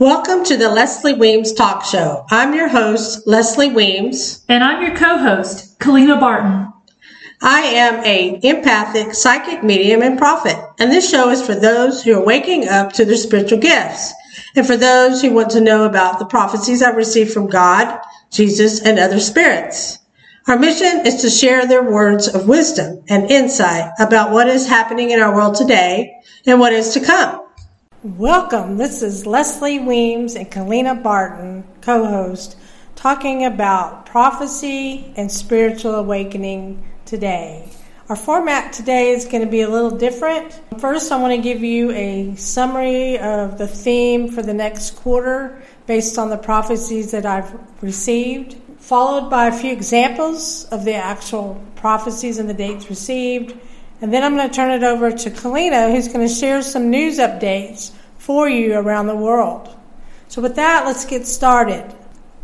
Welcome to the Leslie Weems Talk Show. I'm your host, Leslie Weems. And I'm your co-host, Kalina Barton. I am a empathic, psychic medium and prophet, and this show is for those who are waking up to their spiritual gifts, and for those who want to know about the prophecies I've received from God, Jesus, and other spirits. Our mission is to share their words of wisdom and insight about what is happening in our world today and what is to come. Welcome. This is Leslie Weems and Kalina Barton, co host, talking about prophecy and spiritual awakening today. Our format today is going to be a little different. First, I want to give you a summary of the theme for the next quarter based on the prophecies that I've received, followed by a few examples of the actual prophecies and the dates received and then I'm going to turn it over to Kalina, who's going to share some news updates for you around the world. So, with that, let's get started.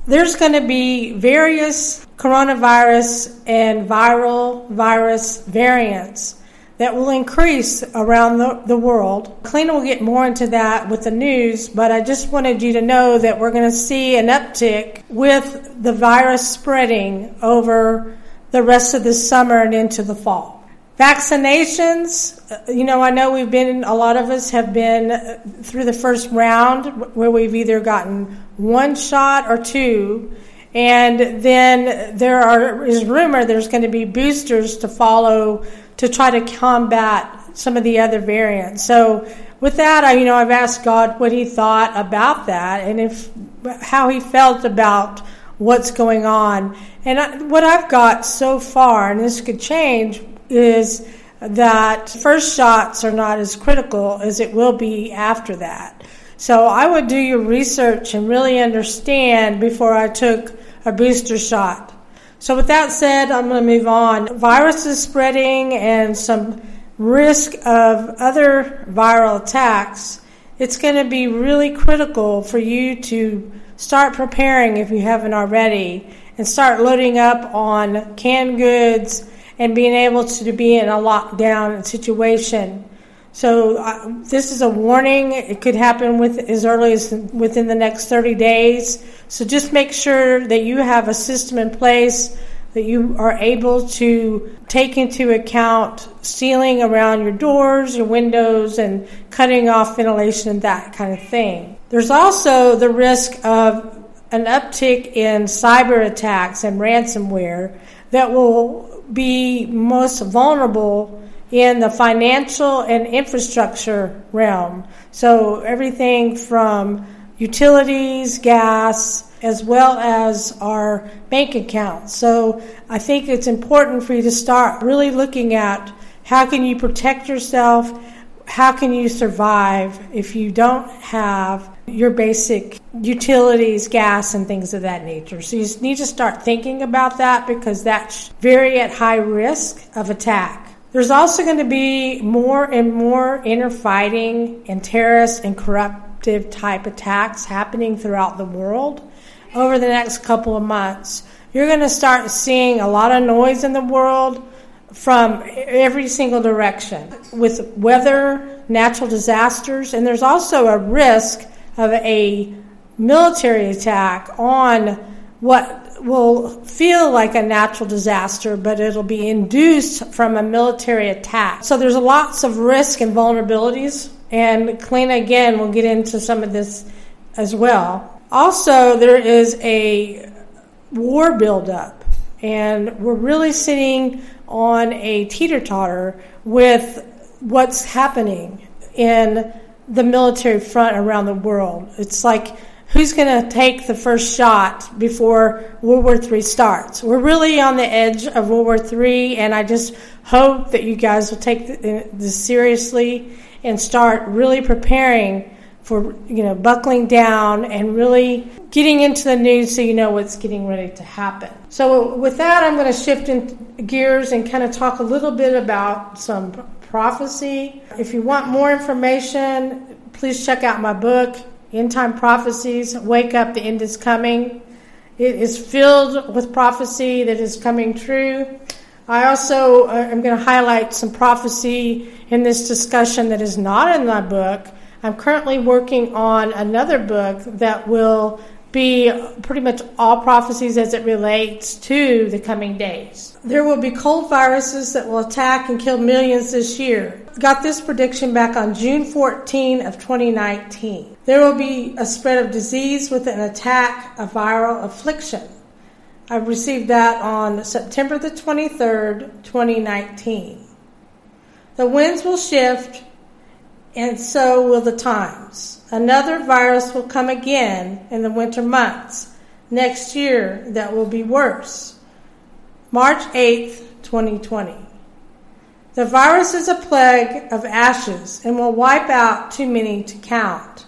There's going to be various coronavirus and viral virus variants that will increase around the, the world. Kalina will get more into that with the news, but I just wanted you to know that we're going to see an uptick with the virus spreading over the rest of the summer and into the fall. Vaccinations, you know, I know we've been, a lot of us have been through the first round where we've either gotten one shot or two. And then there are, is rumor there's going to be boosters to follow to try to combat some of the other variants. So with that, I, you know, I've asked God what he thought about that and if, how he felt about what's going on. And I, what I've got so far, and this could change, is that first shots are not as critical as it will be after that. So I would do your research and really understand before I took a booster shot. So with that said, I'm going to move on. Viruses spreading and some risk of other viral attacks. It's going to be really critical for you to start preparing if you haven't already and start loading up on canned goods and being able to be in a lockdown situation. So uh, this is a warning. It could happen with as early as within the next 30 days. So just make sure that you have a system in place that you are able to take into account sealing around your doors, your windows, and cutting off ventilation and that kind of thing. There's also the risk of an uptick in cyber attacks and ransomware that will be most vulnerable in the financial and infrastructure realm. So everything from utilities, gas, as well as our bank accounts. So I think it's important for you to start really looking at how can you protect yourself how can you survive if you don't have your basic utilities, gas, and things of that nature? So you need to start thinking about that because that's very at high risk of attack. There's also going to be more and more inner fighting and terrorist and corruptive type attacks happening throughout the world over the next couple of months. You're going to start seeing a lot of noise in the world from every single direction with weather, natural disasters, and there's also a risk of a military attack on what will feel like a natural disaster, but it'll be induced from a military attack. So there's lots of risk and vulnerabilities, and Kalina again will get into some of this as well. Also, there is a war buildup, and we're really sitting on a teeter totter with what's happening in the military front around the world. It's like who's going to take the first shot before World War III starts. We're really on the edge of World War III, and I just hope that you guys will take uh, this seriously and start really preparing for you know buckling down and really getting into the news so you know what's getting ready to happen. So with that, I'm going to shift in gears and kind of talk a little bit about some prophecy. If you want more information, please check out my book, End Time Prophecies. Wake up, the end is coming. It is filled with prophecy that is coming true. I also uh, am going to highlight some prophecy in this discussion that is not in my book I'm currently working on another book that will be pretty much all prophecies as it relates to the coming days. There will be cold viruses that will attack and kill millions this year. Got this prediction back on June 14 of 2019. There will be a spread of disease with an attack of viral affliction. I received that on September the 23rd, 2019. The winds will shift and so will the times. Another virus will come again in the winter months next year that will be worse. March 8th, 2020. The virus is a plague of ashes and will wipe out too many to count.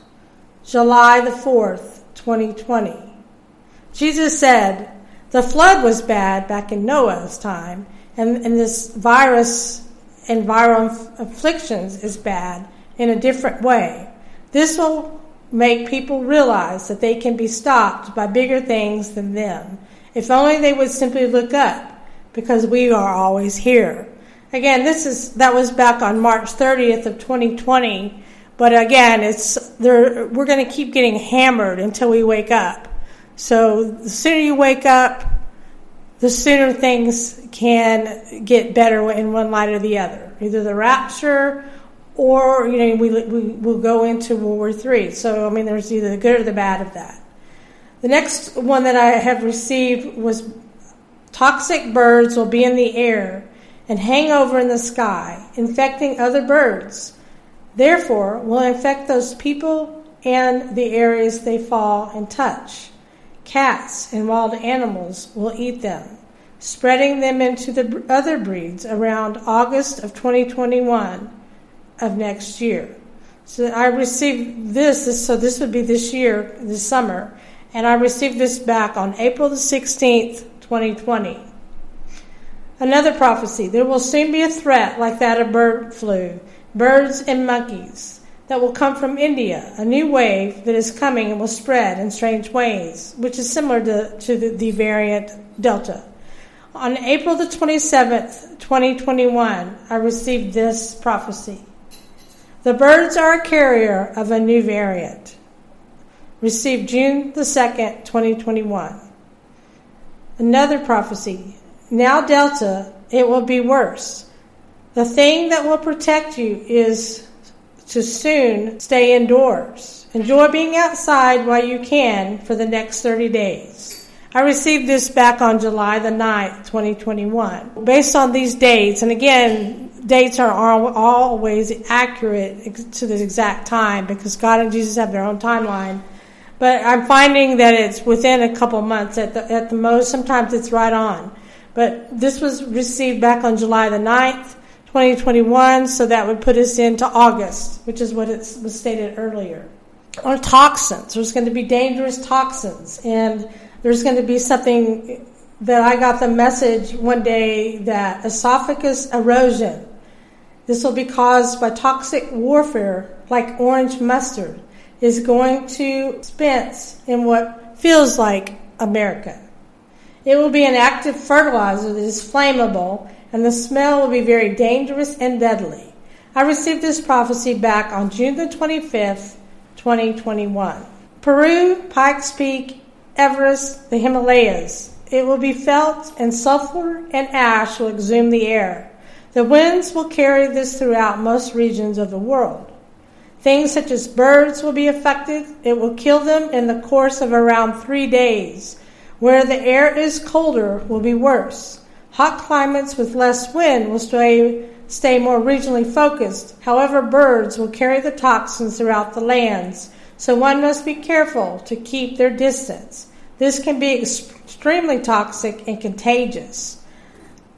July the 4th, 2020. Jesus said, the flood was bad back in Noah's time, and, and this virus and viral afflictions is bad in a different way. This will make people realize that they can be stopped by bigger things than them. If only they would simply look up, because we are always here. Again, this is that was back on March 30th of 2020, but again, it's there. We're going to keep getting hammered until we wake up. So the sooner you wake up, the sooner things can get better in one light or the other. Either the rapture or you know we, we will go into World War Three. So I mean, there's either the good or the bad of that. The next one that I have received was toxic birds will be in the air and hang over in the sky, infecting other birds. Therefore, will infect those people and the areas they fall and touch. Cats and wild animals will eat them, spreading them into the other breeds around August of 2021 of next year. So I received this, so this would be this year, this summer, and I received this back on April the 16th, 2020. Another prophecy there will soon be a threat like that of bird flu, birds and monkeys, that will come from India, a new wave that is coming and will spread in strange ways, which is similar to, to the, the variant Delta. On April the 27th, 2021, I received this prophecy. The birds are a carrier of a new variant. Received June the 2nd, 2021. Another prophecy. Now, Delta, it will be worse. The thing that will protect you is to soon stay indoors. Enjoy being outside while you can for the next 30 days. I received this back on July the 9th, 2021. Based on these dates, and again, dates are always accurate to the exact time because God and Jesus have their own timeline. But I'm finding that it's within a couple months at the, at the most. Sometimes it's right on. But this was received back on July the 9th, 2021, so that would put us into August, which is what it was stated earlier. On toxins, there's going to be dangerous toxins, and there's going to be something that I got the message one day that esophagus erosion this will be caused by toxic warfare like orange mustard is going to dispense in what feels like America. It will be an active fertilizer that is flammable and the smell will be very dangerous and deadly. I received this prophecy back on June the 25th, 2021. Peru, Pikes Peak, Everest, the Himalayas. It will be felt and sulfur and ash will exhume the air. The winds will carry this throughout most regions of the world. Things such as birds will be affected. It will kill them in the course of around three days. Where the air is colder will be worse. Hot climates with less wind will stay, stay more regionally focused. However, birds will carry the toxins throughout the lands, so one must be careful to keep their distance. This can be extremely toxic and contagious.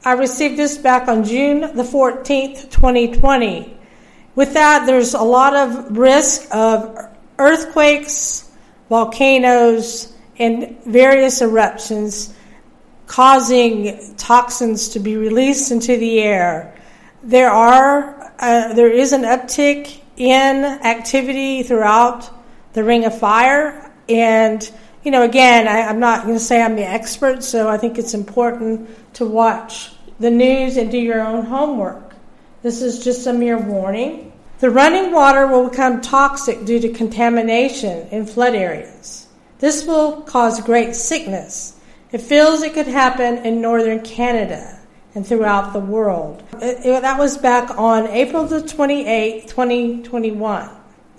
I received this back on June the 14th, 2020. With that, there's a lot of risk of earthquakes, volcanoes, and various eruptions causing toxins to be released into the air. There are uh, there is an uptick in activity throughout the Ring of Fire, and you know, again, I, I'm not going to say I'm the expert, so I think it's important to watch the news and do your own homework. This is just a mere warning. The running water will become toxic due to contamination in flood areas. This will cause great sickness. It feels it could happen in northern Canada and throughout the world. It, it, that was back on April the 28th, 2021.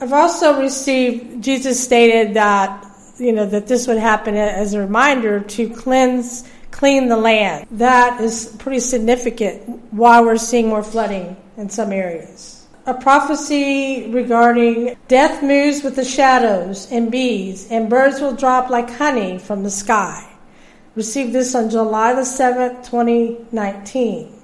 I've also received, Jesus stated that, you know, that this would happen as a reminder to cleanse, clean the land. That is pretty significant why we're seeing more flooding in some areas. A prophecy regarding death moves with the shadows and bees, and birds will drop like honey from the sky. Received this on July the 7th, 2019.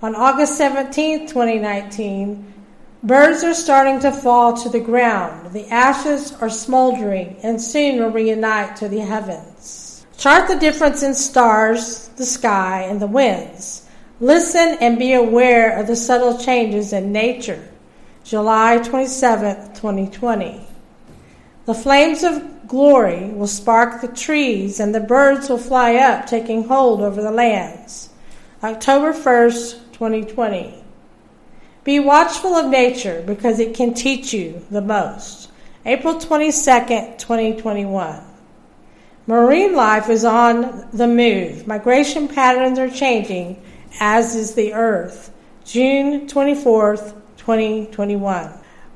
On August 17th, 2019, birds are starting to fall to the ground. The ashes are smoldering and soon will reunite to the heavens. Chart the difference in stars, the sky, and the winds. Listen and be aware of the subtle changes in nature. July 27th, 2020. The flames of glory will spark the trees, and the birds will fly up, taking hold over the lands. October 1st, 2020. Be watchful of nature because it can teach you the most. April 22nd, 2021. Marine life is on the move. Migration patterns are changing, as is the earth. June 24th, 2021.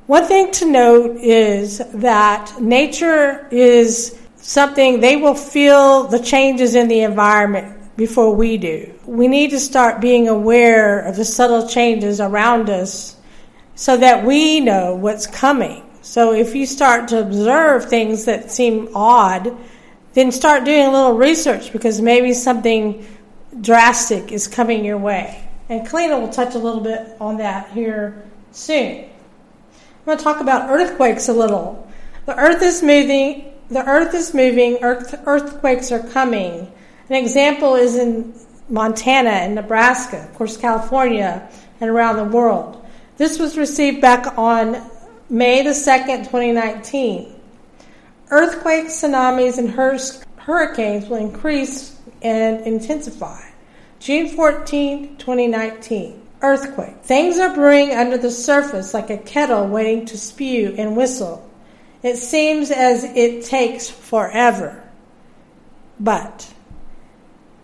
One thing to note is that nature is something they will feel the changes in the environment before we do. We need to start being aware of the subtle changes around us so that we know what's coming. So if you start to observe things that seem odd, then start doing a little research because maybe something drastic is coming your way. And Kalina will touch a little bit on that here soon. I'm going to talk about earthquakes a little. The earth is moving. The earth is moving. Earth, earthquakes are coming. An example is in Montana and Nebraska, of course, California, and around the world. This was received back on May the 2nd, 2019. Earthquakes, tsunamis, and hurricanes will increase and intensify. June 14, 2019 earthquake. Things are brewing under the surface like a kettle waiting to spew and whistle. It seems as it takes forever. But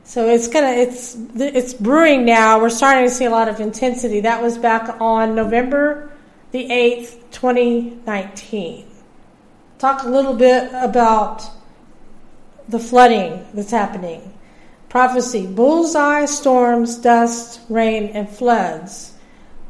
so it's gonna it's it's brewing now. We're starting to see a lot of intensity. That was back on November the 8th, 2019. Talk a little bit about the flooding that's happening. Prophecy bullseye storms, dust, rain, and floods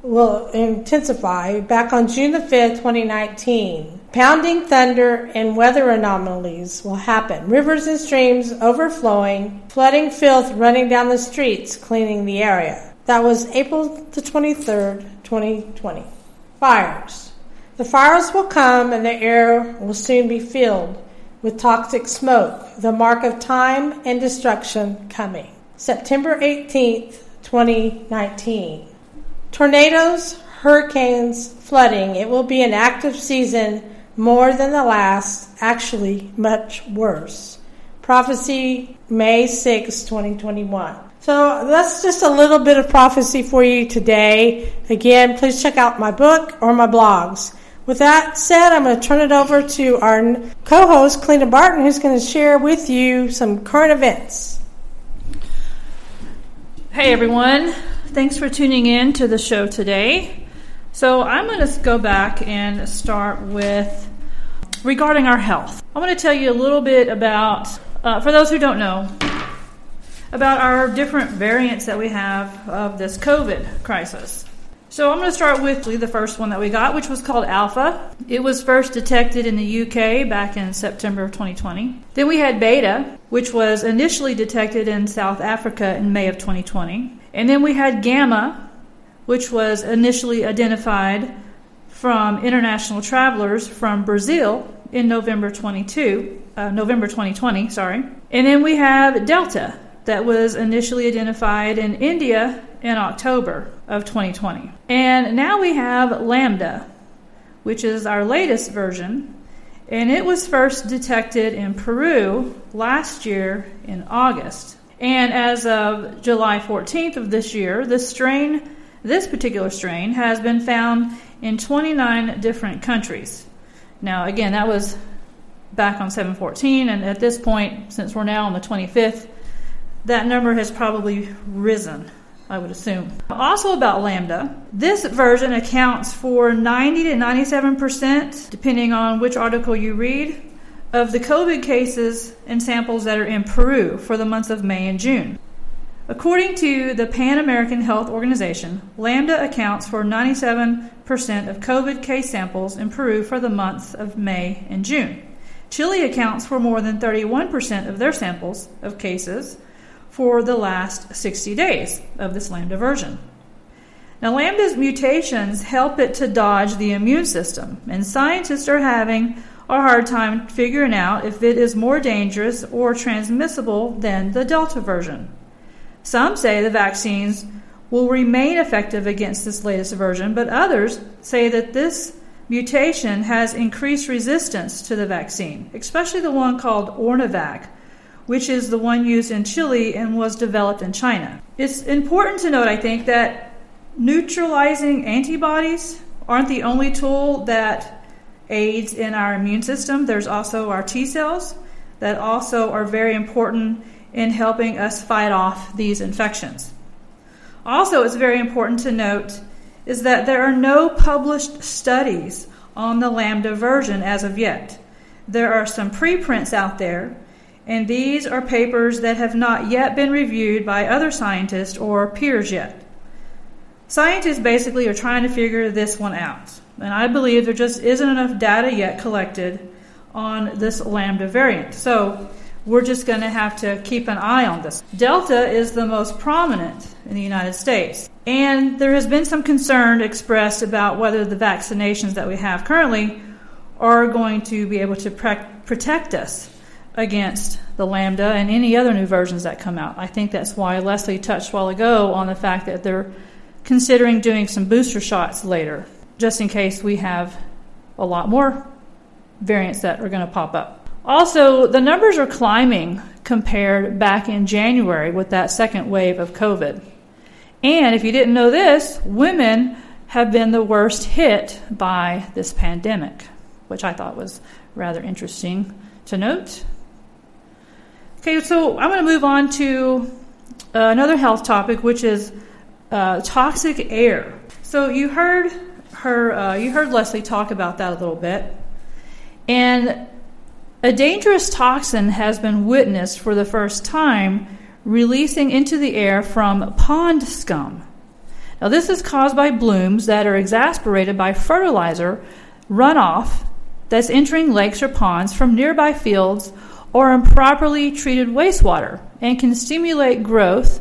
will intensify back on June the 5th, 2019. Pounding thunder and weather anomalies will happen. Rivers and streams overflowing, flooding filth running down the streets, cleaning the area. That was April the 23rd, 2020. Fires. The fires will come and the air will soon be filled with toxic smoke, the mark of time and destruction coming. September 18th, 2019. Tornadoes, hurricanes, flooding. It will be an active season more than the last, actually, much worse. Prophecy, May 6, 2021. So that's just a little bit of prophecy for you today. Again, please check out my book or my blogs. With that said, I'm going to turn it over to our co host, Kalina Barton, who's going to share with you some current events. Hey, everyone. Thanks for tuning in to the show today. So, I'm going to go back and start with regarding our health. I want to tell you a little bit about, uh, for those who don't know, about our different variants that we have of this COVID crisis. So I'm going to start with the first one that we got, which was called Alpha. It was first detected in the UK back in September of 2020. Then we had Beta, which was initially detected in South Africa in May of 2020. And then we had Gamma, which was initially identified from international travelers from Brazil in November 22, uh, November 2020, sorry. And then we have Delta, that was initially identified in India in October of 2020. And now we have Lambda, which is our latest version, and it was first detected in Peru last year in August. And as of July 14th of this year, this strain, this particular strain, has been found in 29 different countries. Now, again, that was back on 714, and at this point, since we're now on the 25th, that number has probably risen, I would assume. Also, about Lambda, this version accounts for 90 to 97%, depending on which article you read, of the COVID cases and samples that are in Peru for the months of May and June. According to the Pan American Health Organization, Lambda accounts for 97% of COVID case samples in Peru for the months of May and June. Chile accounts for more than 31% of their samples of cases for the last 60 days of this Lambda version. Now, Lambda's mutations help it to dodge the immune system, and scientists are having a hard time figuring out if it is more dangerous or transmissible than the Delta version. Some say the vaccines will remain effective against this latest version, but others say that this mutation has increased resistance to the vaccine, especially the one called CoronaVac, which is the one used in Chile and was developed in China. It's important to note, I think, that neutralizing antibodies aren't the only tool that aids in our immune system. There's also our T cells that also are very important in helping us fight off these infections. Also, it's very important to note is that there are no published studies on the Lambda version as of yet. There are some preprints out there, and these are papers that have not yet been reviewed by other scientists or peers yet. Scientists basically are trying to figure this one out, and I believe there just isn't enough data yet collected on this Lambda variant. So, we're just going to have to keep an eye on this. Delta is the most prominent in the United States. And there has been some concern expressed about whether the vaccinations that we have currently are going to be able to pre- protect us against the Lambda and any other new versions that come out. I think that's why Leslie touched a while ago on the fact that they're considering doing some booster shots later, just in case we have a lot more variants that are going to pop up. Also, the numbers are climbing compared back in January with that second wave of COVID. And if you didn't know this, women have been the worst hit by this pandemic, which I thought was rather interesting to note. Okay, so I'm going to move on to uh, another health topic, which is uh, toxic air. So you heard her, uh, you heard Leslie talk about that a little bit, and a dangerous toxin has been witnessed for the first time releasing into the air from pond scum. Now, this is caused by blooms that are exasperated by fertilizer runoff that's entering lakes or ponds from nearby fields or improperly treated wastewater and can stimulate growth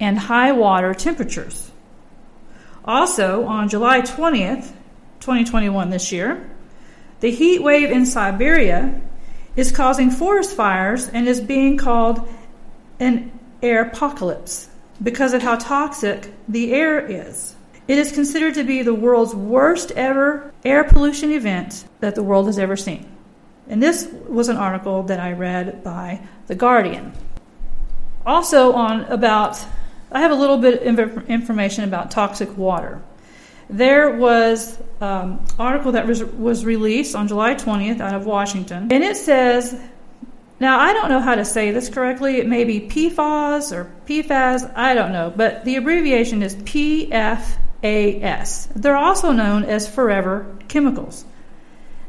and high water temperatures. Also, on July 20th, 2021, this year, the heat wave in Siberia is causing forest fires and is being called an air apocalypse because of how toxic the air is. It is considered to be the world's worst ever air pollution event that the world has ever seen. And this was an article that I read by The Guardian. Also, on about, I have a little bit of information about toxic water there was an um, article that was, was released on July 20th out of Washington, and it says, now I don't know how to say this correctly. It may be PFAS or PFAS, I don't know, but the abbreviation is PFAS. They're also known as forever chemicals.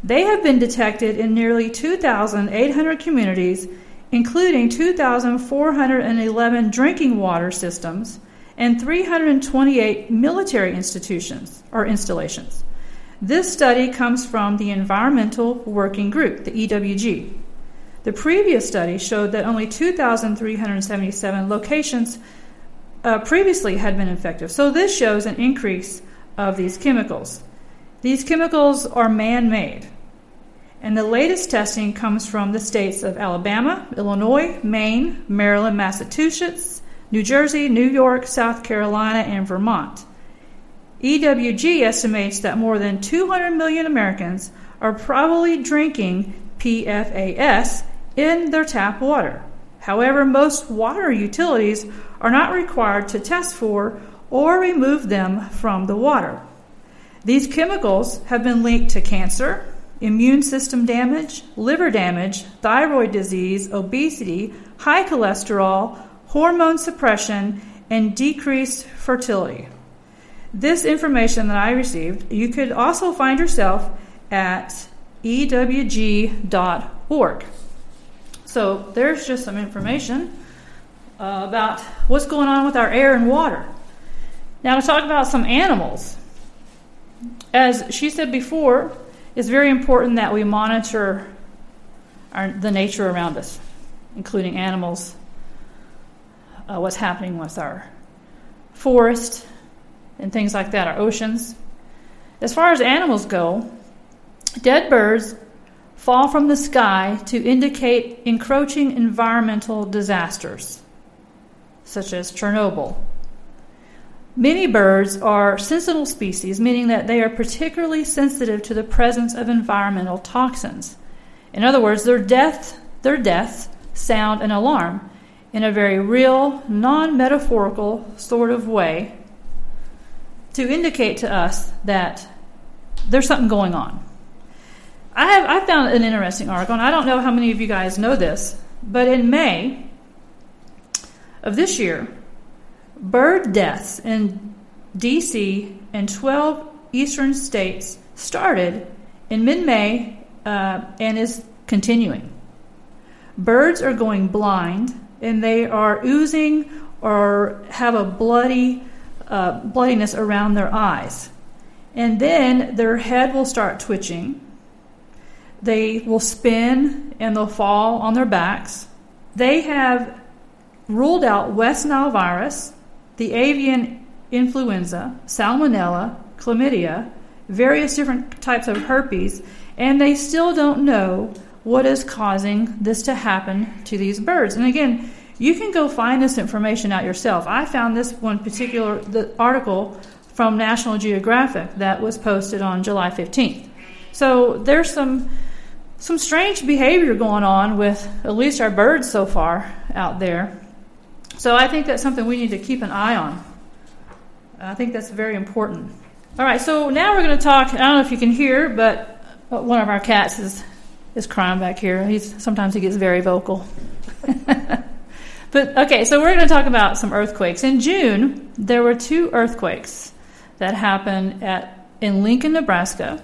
They have been detected in nearly 2,800 communities, including 2,411 drinking water systems and 328 military institutions or installations. This study comes from the Environmental Working Group, the EWG. The previous study showed that only 2,377 locations uh, previously had been infected. So this shows an increase of these chemicals. These chemicals are man made. And the latest testing comes from the states of Alabama, Illinois, Maine, Maryland, Massachusetts, New Jersey, New York, South Carolina, and Vermont. EWG estimates that more than 200 million Americans are probably drinking PFAS in their tap water. However, most water utilities are not required to test for or remove them from the water. These chemicals have been linked to cancer, immune system damage, liver damage, thyroid disease, obesity, high cholesterol, hormone suppression, and decreased fertility. This information that I received, you could also find yourself at ewg.org. So there's just some information uh, about what's going on with our air and water. Now, to talk about some animals. As she said before, it's very important that we monitor our, the nature around us, including animals, uh, what's happening with our forest and things like that, our oceans. As far as animals go, dead birds fall from the sky to indicate encroaching environmental disasters, such as Chernobyl. Many birds are sentinel species, meaning that they are particularly sensitive to the presence of environmental toxins. In other words, their death, their deaths sound an alarm in a very real, non-metaphorical sort of way to indicate to us that there's something going on. I have I found an interesting article, and I don't know how many of you guys know this, but in May of this year, bird deaths in D.C. and 12 eastern states started in mid May uh, and is continuing. Birds are going blind and they are oozing or have a bloody uh, bloodiness around their eyes. And then their head will start twitching. They will spin and they'll fall on their backs. They have ruled out West Nile virus the avian influenza, salmonella, chlamydia, various different types of herpes, and they still don't know what is causing this to happen to these birds. And again, you can go find this information out yourself. I found this one particular article from National Geographic that was posted on July 15th. So there's some some strange behavior going on with at least our birds so far out there. So I think that's something we need to keep an eye on. I think that's very important. All right, so now we're going to talk. I don't know if you can hear, but one of our cats is is crying back here. He's sometimes he gets very vocal. but okay, so we're going to talk about some earthquakes. In June, there were two earthquakes that happened at in Lincoln, Nebraska.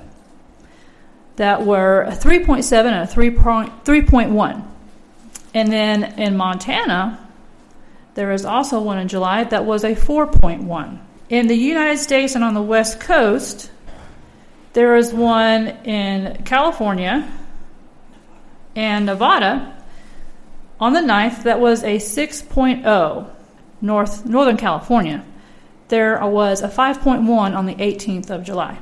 That were a 3.7 and a 3.1. And then in Montana, there was also one in July that was a 4.1. In the United States and on the West Coast, there is one in California and Nevada on the 9th that was a 6.0 north northern California. There was a 5.1 on the 18th of July.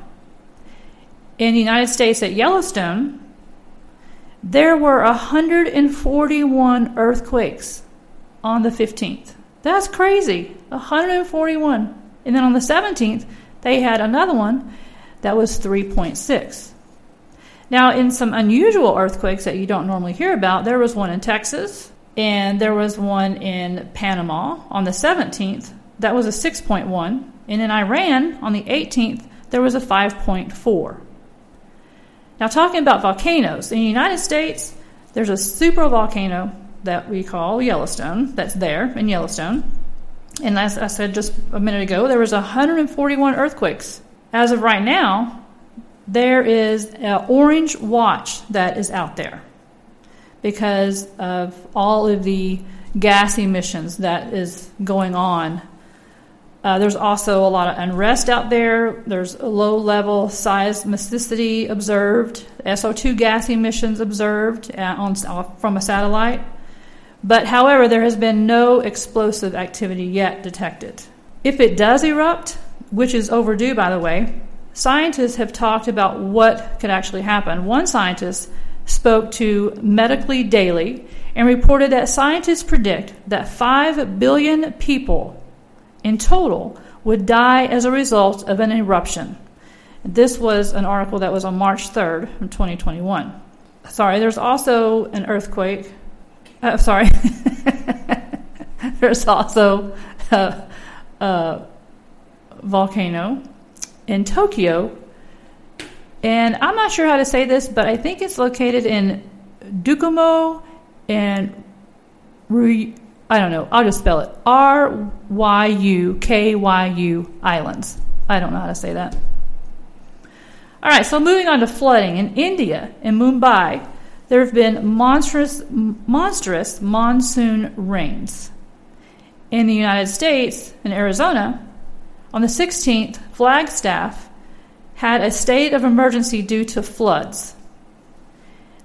In the United States at Yellowstone, there were 141 earthquakes on the 15th. That's crazy. 141. And then on the 17th, they had another one that was 3.6. Now, in some unusual earthquakes that you don't normally hear about, there was one in Texas and there was one in Panama on the 17th that was a 6.1. And in Iran on the 18th, there was a 5.4. Now, talking about volcanoes, in the United States, there's a super volcano that we call Yellowstone, that's there in Yellowstone. And as I said just a minute ago, there was 141 earthquakes. As of right now, there is an orange watch that is out there because of all of the gas emissions that is going on. Uh, there's also a lot of unrest out there. There's low level seismicity observed, SO2 gas emissions observed uh, on, from a satellite. But however, there has been no explosive activity yet detected. If it does erupt, which is overdue by the way, scientists have talked about what could actually happen. One scientist spoke to Medically Daily and reported that scientists predict that 5 billion people in total would die as a result of an eruption. This was an article that was on March 3rd, 2021. Sorry, there's also an earthquake uh, sorry. There's also a, a, volcano in Tokyo And I'm not sure how to say this, but I think it's located in Dukomo and I don't know. I'll just spell it R Y U K Y U Islands. I don't know how to say that. All right, so moving on to flooding in India, in Mumbai, there have been monstrous, monstrous monsoon rains. In the United States, in Arizona, on the 16th, Flagstaff had a state of emergency due to floods.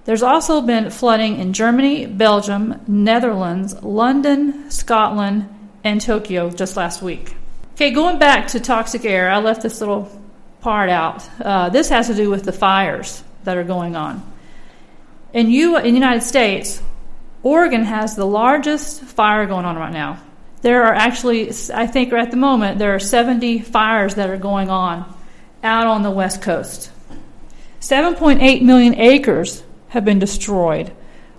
There's also been flooding in Germany, Belgium, Netherlands, London, Scotland, and Tokyo just last week. Okay, going back to toxic air, I left this little part out. Uh, this has to do with the fires that are going on. In, U- in the United States, Oregon has the largest fire going on right now. There are actually, I think at the moment, there are 70 fires that are going on out on the West Coast. 7.8 million acres have been destroyed,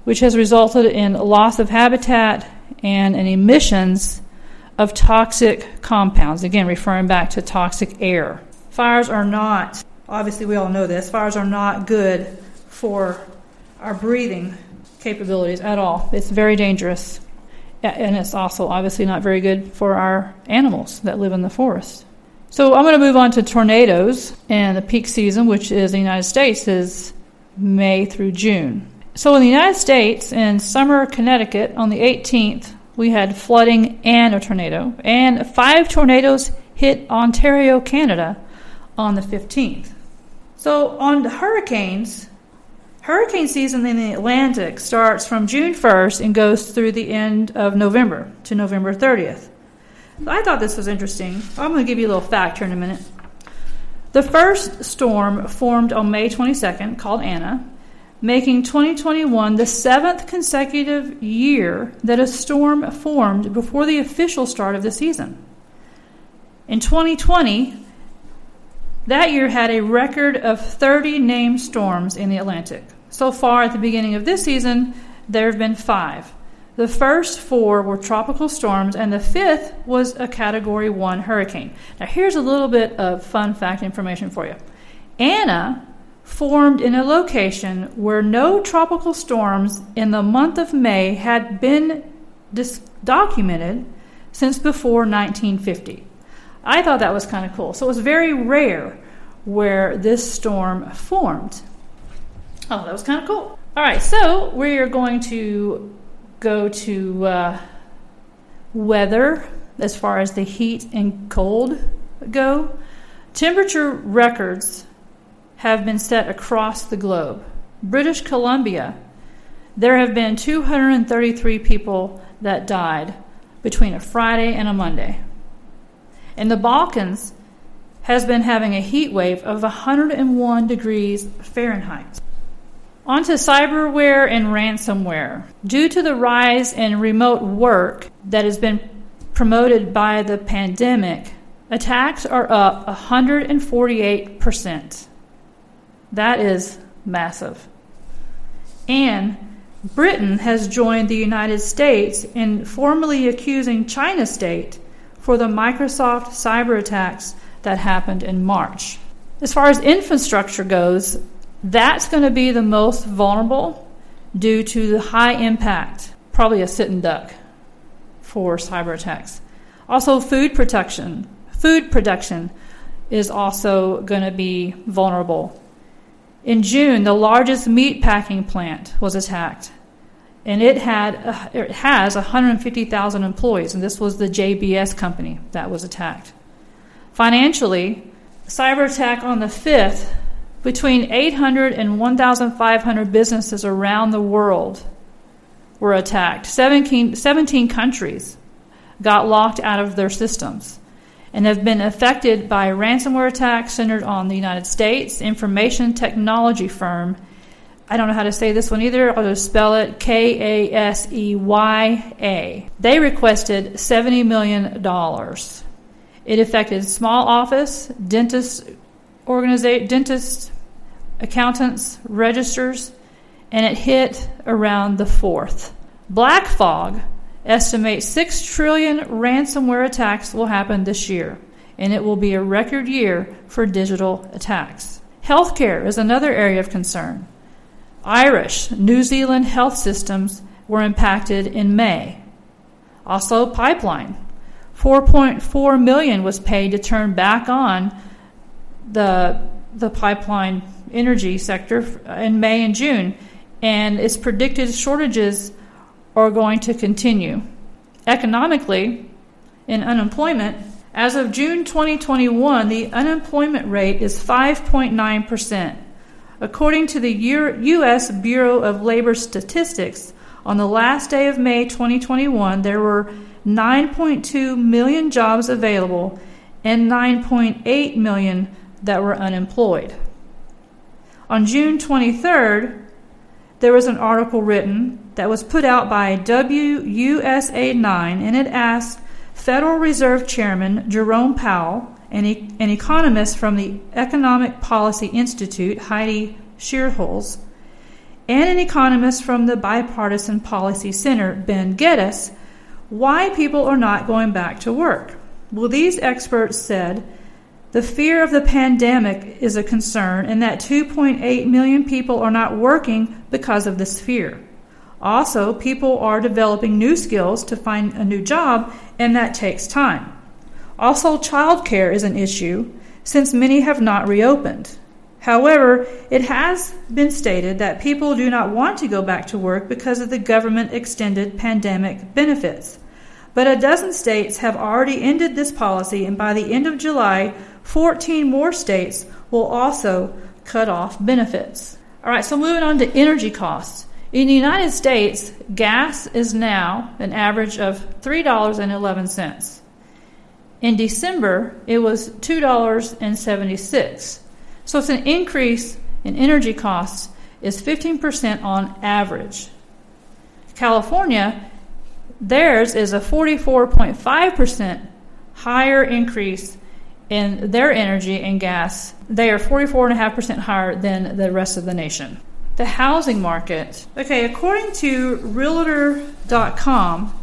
which has resulted in loss of habitat and in emissions of toxic compounds. Again, referring back to toxic air. Fires are not, obviously, we all know this, fires are not good for our breathing capabilities at all. It's very dangerous. And it's also obviously not very good for our animals that live in the forest. So I'm going to move on to tornadoes. And the peak season, which is the United States, is May through June. So in the United States, in Summer, Connecticut, on the 18th, we had flooding and a tornado, and five tornadoes hit Ontario, Canada, on the 15th. So on the hurricanes, hurricane season in the Atlantic starts from June 1st and goes through the end of November to November 30th. I thought this was interesting. I'm going to give you a little fact here in a minute. The first storm formed on May 22nd, called Anna, making 2021 the seventh consecutive year that a storm formed before the official start of the season. In 2020, that year had a record of 30 named storms in the Atlantic. So far, at the beginning of this season, there have been five. The first four were tropical storms, and the fifth was a Category 1 hurricane. Now, here's a little bit of fun fact information for you. Anna formed in a location where no tropical storms in the month of May had been dis- documented since before 1950. I thought that was kind of cool. So it was very rare where this storm formed. Oh, that was kind of cool. All right, so we are going to go to uh, weather as far as the heat and cold go, temperature records have been set across the globe. British Columbia, there have been 233 people that died between a Friday and a Monday. And the Balkans, has been having a heat wave of 101 degrees Fahrenheit. On to cyberware and ransomware. Due to the rise in remote work that has been promoted by the pandemic, attacks are up 148%. That is massive. And Britain has joined the United States in formally accusing China State for the Microsoft cyber attacks that happened in March. As far as infrastructure goes, that's going to be the most vulnerable due to the high impact, probably a sit and duck for cyber attacks. Also, food protection. Food production is also going to be vulnerable. In June, the largest meat packing plant was attacked, and it had uh, it has 150,000 employees, and this was the JBS company that was attacked. Financially, cyber attack on the 5th between 800 and 1,500 businesses around the world were attacked. 17, 17 countries got locked out of their systems and have been affected by ransomware attacks centered on the United States information technology firm. I don't know how to say this one either. I'll just spell it K A S E Y A. They requested $70 million. It affected small office, dentist, organiza- dentists, accountants, registers, and it hit around the 4th. BlackFog estimates 6 trillion ransomware attacks will happen this year, and it will be a record year for digital attacks. Healthcare is another area of concern. Irish, New Zealand health systems were impacted in May. Also, pipeline. 4.4 million was paid to turn back on the the pipeline energy sector in May and June, and it's predicted shortages are going to continue. Economically, in unemployment, as of June 2021, the unemployment rate is 5.9%. According to the U.S. Bureau of Labor Statistics, on the last day of May 2021, there were 9.2 million jobs available and 9.8 million that were unemployed. On June 23rd, there was an article written that was put out by WUSA 9 and it asked Federal Reserve Chairman Jerome Powell and an economist from the Economic Policy Institute, Heidi Shierholz, and an economist from the Bipartisan Policy Center, Ben Gitis, why people are not going back to work. Well, these experts said the fear of the pandemic is a concern, and that 2.8 million people are not working because of this fear. Also, people are developing new skills to find a new job, and that takes time. Also, childcare is an issue since many have not reopened. However, it has been stated that people do not want to go back to work because of the government extended pandemic benefits. But a dozen states have already ended this policy, and by the end of July, 14 more states will also cut off benefits. All right, so moving on to energy costs. In the United States, gas is now an average of $3.11. In December, it was $2.76. So it's an increase in energy costs is 15% on average. California, theirs is a 44.5% higher increase in their energy and gas, they are 44.5% higher than the rest of the nation. The housing market. Okay, according to Realtor.com,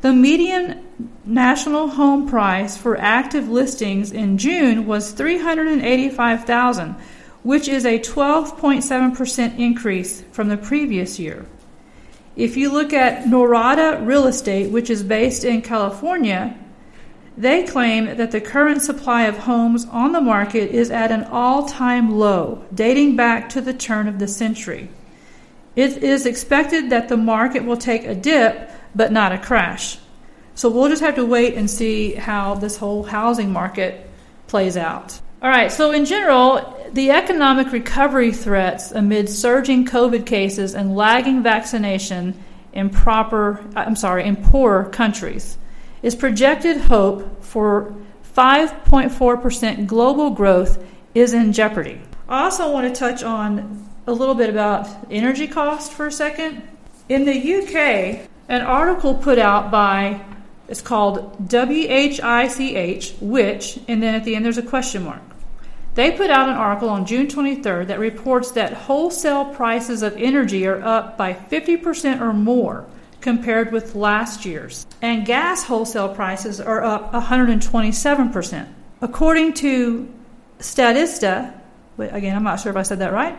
the median national home price for active listings in June was 385,000, which is a 12.7% increase from the previous year. If you look at Norada Real Estate, which is based in California, they claim that the current supply of homes on the market is at an all time low, dating back to the turn of the century. It is expected that the market will take a dip, but not a crash. So we'll just have to wait and see how this whole housing market plays out. All right, so in general, the economic recovery threats amid surging COVID cases and lagging vaccination in proper I'm sorry, in poor countries is projected hope for 5.4% global growth is in jeopardy. I also want to touch on a little bit about energy cost for a second. In the UK, an article put out by it's called WHICH, which, and then at the end there's a question mark. They put out an article on June 23rd that reports that wholesale prices of energy are up by 50% or more compared with last year's. And gas wholesale prices are up 127%. According to Statista, again, I'm not sure if I said that right,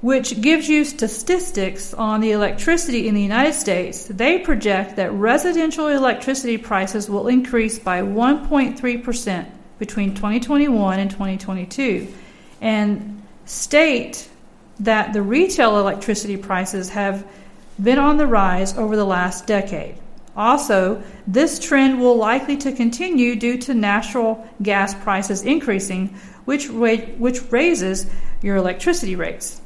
which gives you statistics on the electricity in the United States, they project that residential electricity prices will increase by 1.3% between 2021 and 2022, and state that the retail electricity prices have been on the rise over the last decade. Also, this trend will likely to continue due to natural gas prices increasing, which, which raises your electricity rates.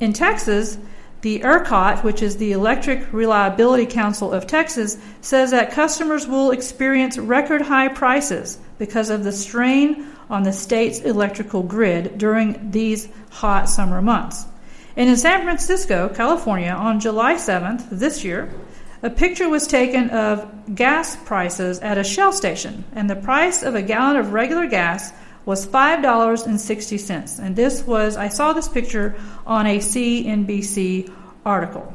In Texas, the ERCOT, which is the Electric Reliability Council of Texas, says that customers will experience record high prices because of the strain on the state's electrical grid during these hot summer months. And in San Francisco, California, on July 7th this year, a picture was taken of gas prices at a Shell station, and the price of a gallon of regular gas was $5.60. And this was, I saw this picture on a CNBC article.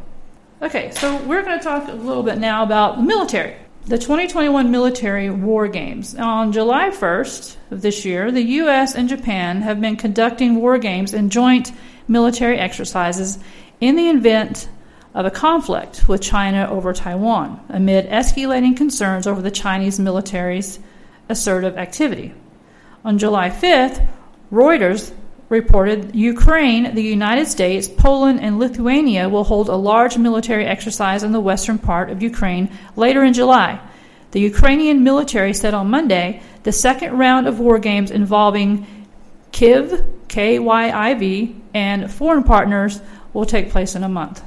Okay, so we're going to talk a little bit now about the military. the 2021 military war games. On July 1st of this year, the U.S. and Japan have been conducting war games in joint military exercises in the event of a conflict with China over Taiwan, amid escalating concerns over the Chinese military's assertive activity. On July 5th, Reuters reported Ukraine, the United States, Poland, and Lithuania will hold a large military exercise in the western part of Ukraine later in July. The Ukrainian military said on Monday the second round of war games involving KIV, KYIV, and foreign partners will take place in a month.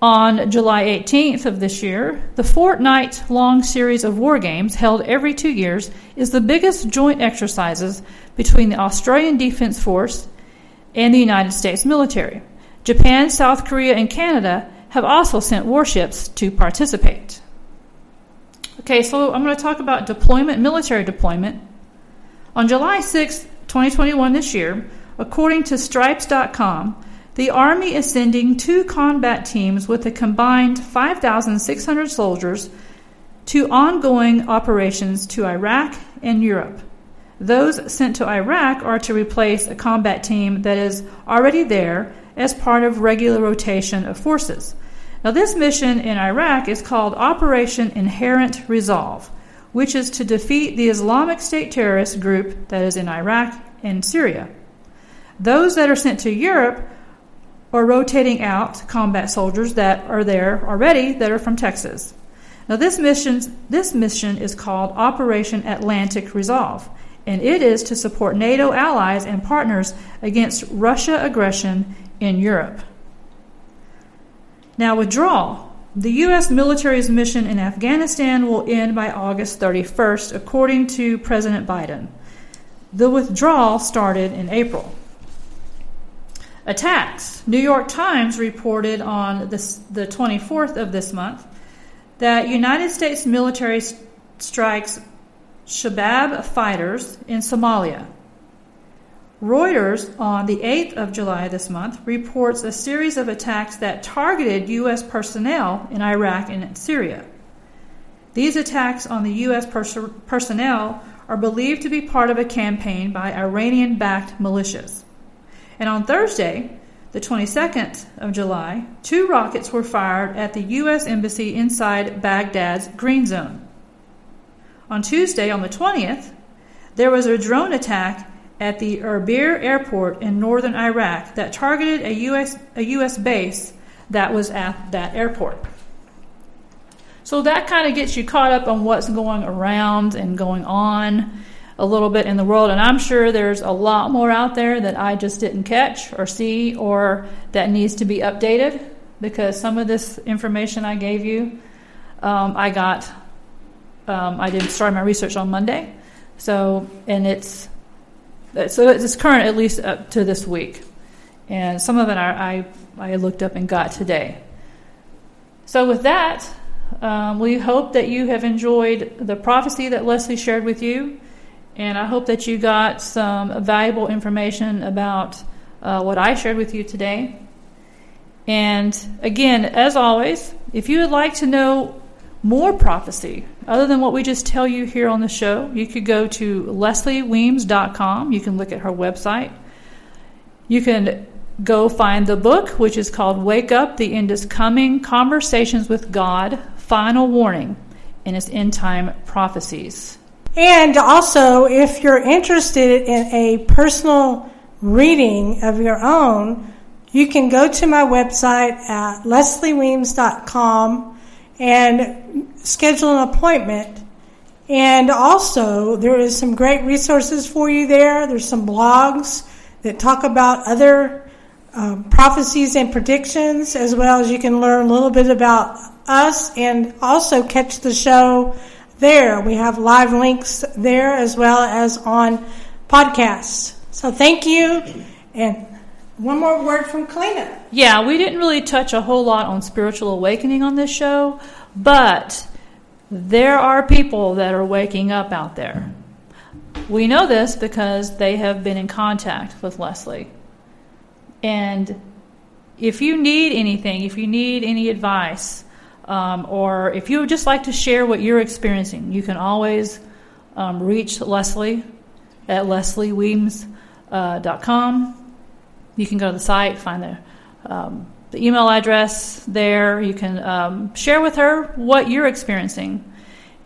On July 18th of this year, the fortnight long series of war games held every two years is the biggest joint exercises between the Australian Defence Force and the United States military. Japan, South Korea, and Canada have also sent warships to participate. Okay, so I'm going to talk about deployment, military deployment. On July 6, 2021, this year, according to Stripes.com, the Army is sending two combat teams with a combined 5,600 soldiers to ongoing operations to Iraq and Europe. Those sent to Iraq are to replace a combat team that is already there as part of regular rotation of forces. Now, this mission in Iraq is called Operation Inherent Resolve, which is to defeat the Islamic State terrorist group that is in Iraq and Syria. Those that are sent to Europe are rotating out combat soldiers that are there already that are from Texas. Now this mission this mission is called Operation Atlantic Resolve, and it is to support NATO allies and partners against Russia aggression in Europe. Now withdrawal. The U.S. military's mission in Afghanistan will end by August 31st, according to President Biden. The withdrawal started in April attacks. New York Times reported on this, the 24th of this month that United States military strikes Shabab fighters in Somalia. Reuters on the 8th of July this month reports a series of attacks that targeted U.S. personnel in Iraq and Syria. These attacks on the U.S. Pers- personnel are believed to be part of a campaign by Iranian backed militias. And on Thursday, the 22nd of July, two rockets were fired at the U.S. Embassy inside Baghdad's Green Zone. On Tuesday, on the 20th, there was a drone attack at the Erbil airport in northern Iraq that targeted a U.S., a U.S. base that was at that airport. So that kind of gets you caught up on what's going around and going on a little bit in the world. And I'm sure there's a lot more out there that I just didn't catch or see or that needs to be updated because some of this information I gave you, um, I got, um, I did start my research on Monday. So, and it's, so it's current at least up to this week. And some of it I, I, I looked up and got today. So, with that, um, we hope that you have enjoyed the prophecy that Leslie shared with you. And I hope that you got some valuable information about uh, what I shared with you today. And again, as always, if you would like to know more prophecy, other than what we just tell you here on the show, you could go to leslieweems.com. You can look at her website. You can go find the book, which is called Wake Up, The End is Coming Conversations with God, Final Warning, and its End Time Prophecies. And also, if you're interested in a personal reading of your own, you can go to my website at leslieweems.com and schedule an appointment. And also, there is some great resources for you there. There's some blogs that talk about other um, prophecies and predictions, as well as you can learn a little bit about us and also catch the show there. We have live links there as well as on podcasts. So thank you. And one more word from Kalina. Yeah, we didn't really touch a whole lot on spiritual awakening on this show, but there are people that are waking up out there. We know this because they have been in contact with Leslie. And if you need anything, if you need any advice, Um, or if you would just like to share what you're experiencing, you can always um, reach Leslie at leslieweems.com. Uh, you can go to the site, find the, um, the email address there. You can um, share with her what you're experiencing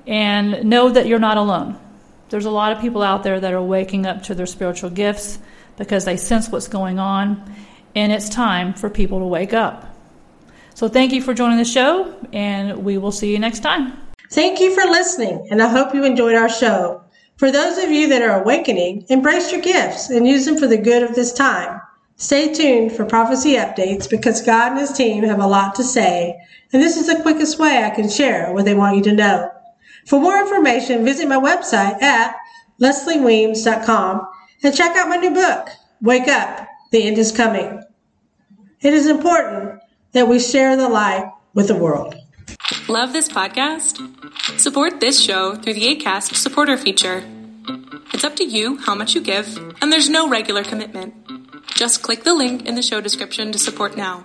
and know that you're not alone. There's a lot of people out there that are waking up to their spiritual gifts because they sense what's going on, and it's time for people to wake up. So, thank you for joining the show, and we will see you next time. Thank you for listening, and I hope you enjoyed our show. For those of you that are awakening, embrace your gifts and use them for the good of this time. Stay tuned for prophecy updates because God and His team have a lot to say, and this is the quickest way I can share what they want you to know. For more information, visit my website at leslieweems.com and check out my new book, Wake Up, The End is Coming. It is important that we share the light with the world. Love this podcast? Support this show through the ACAST supporter feature. It's up to you how much you give, and there's no regular commitment. Just click the link in the show description to support now.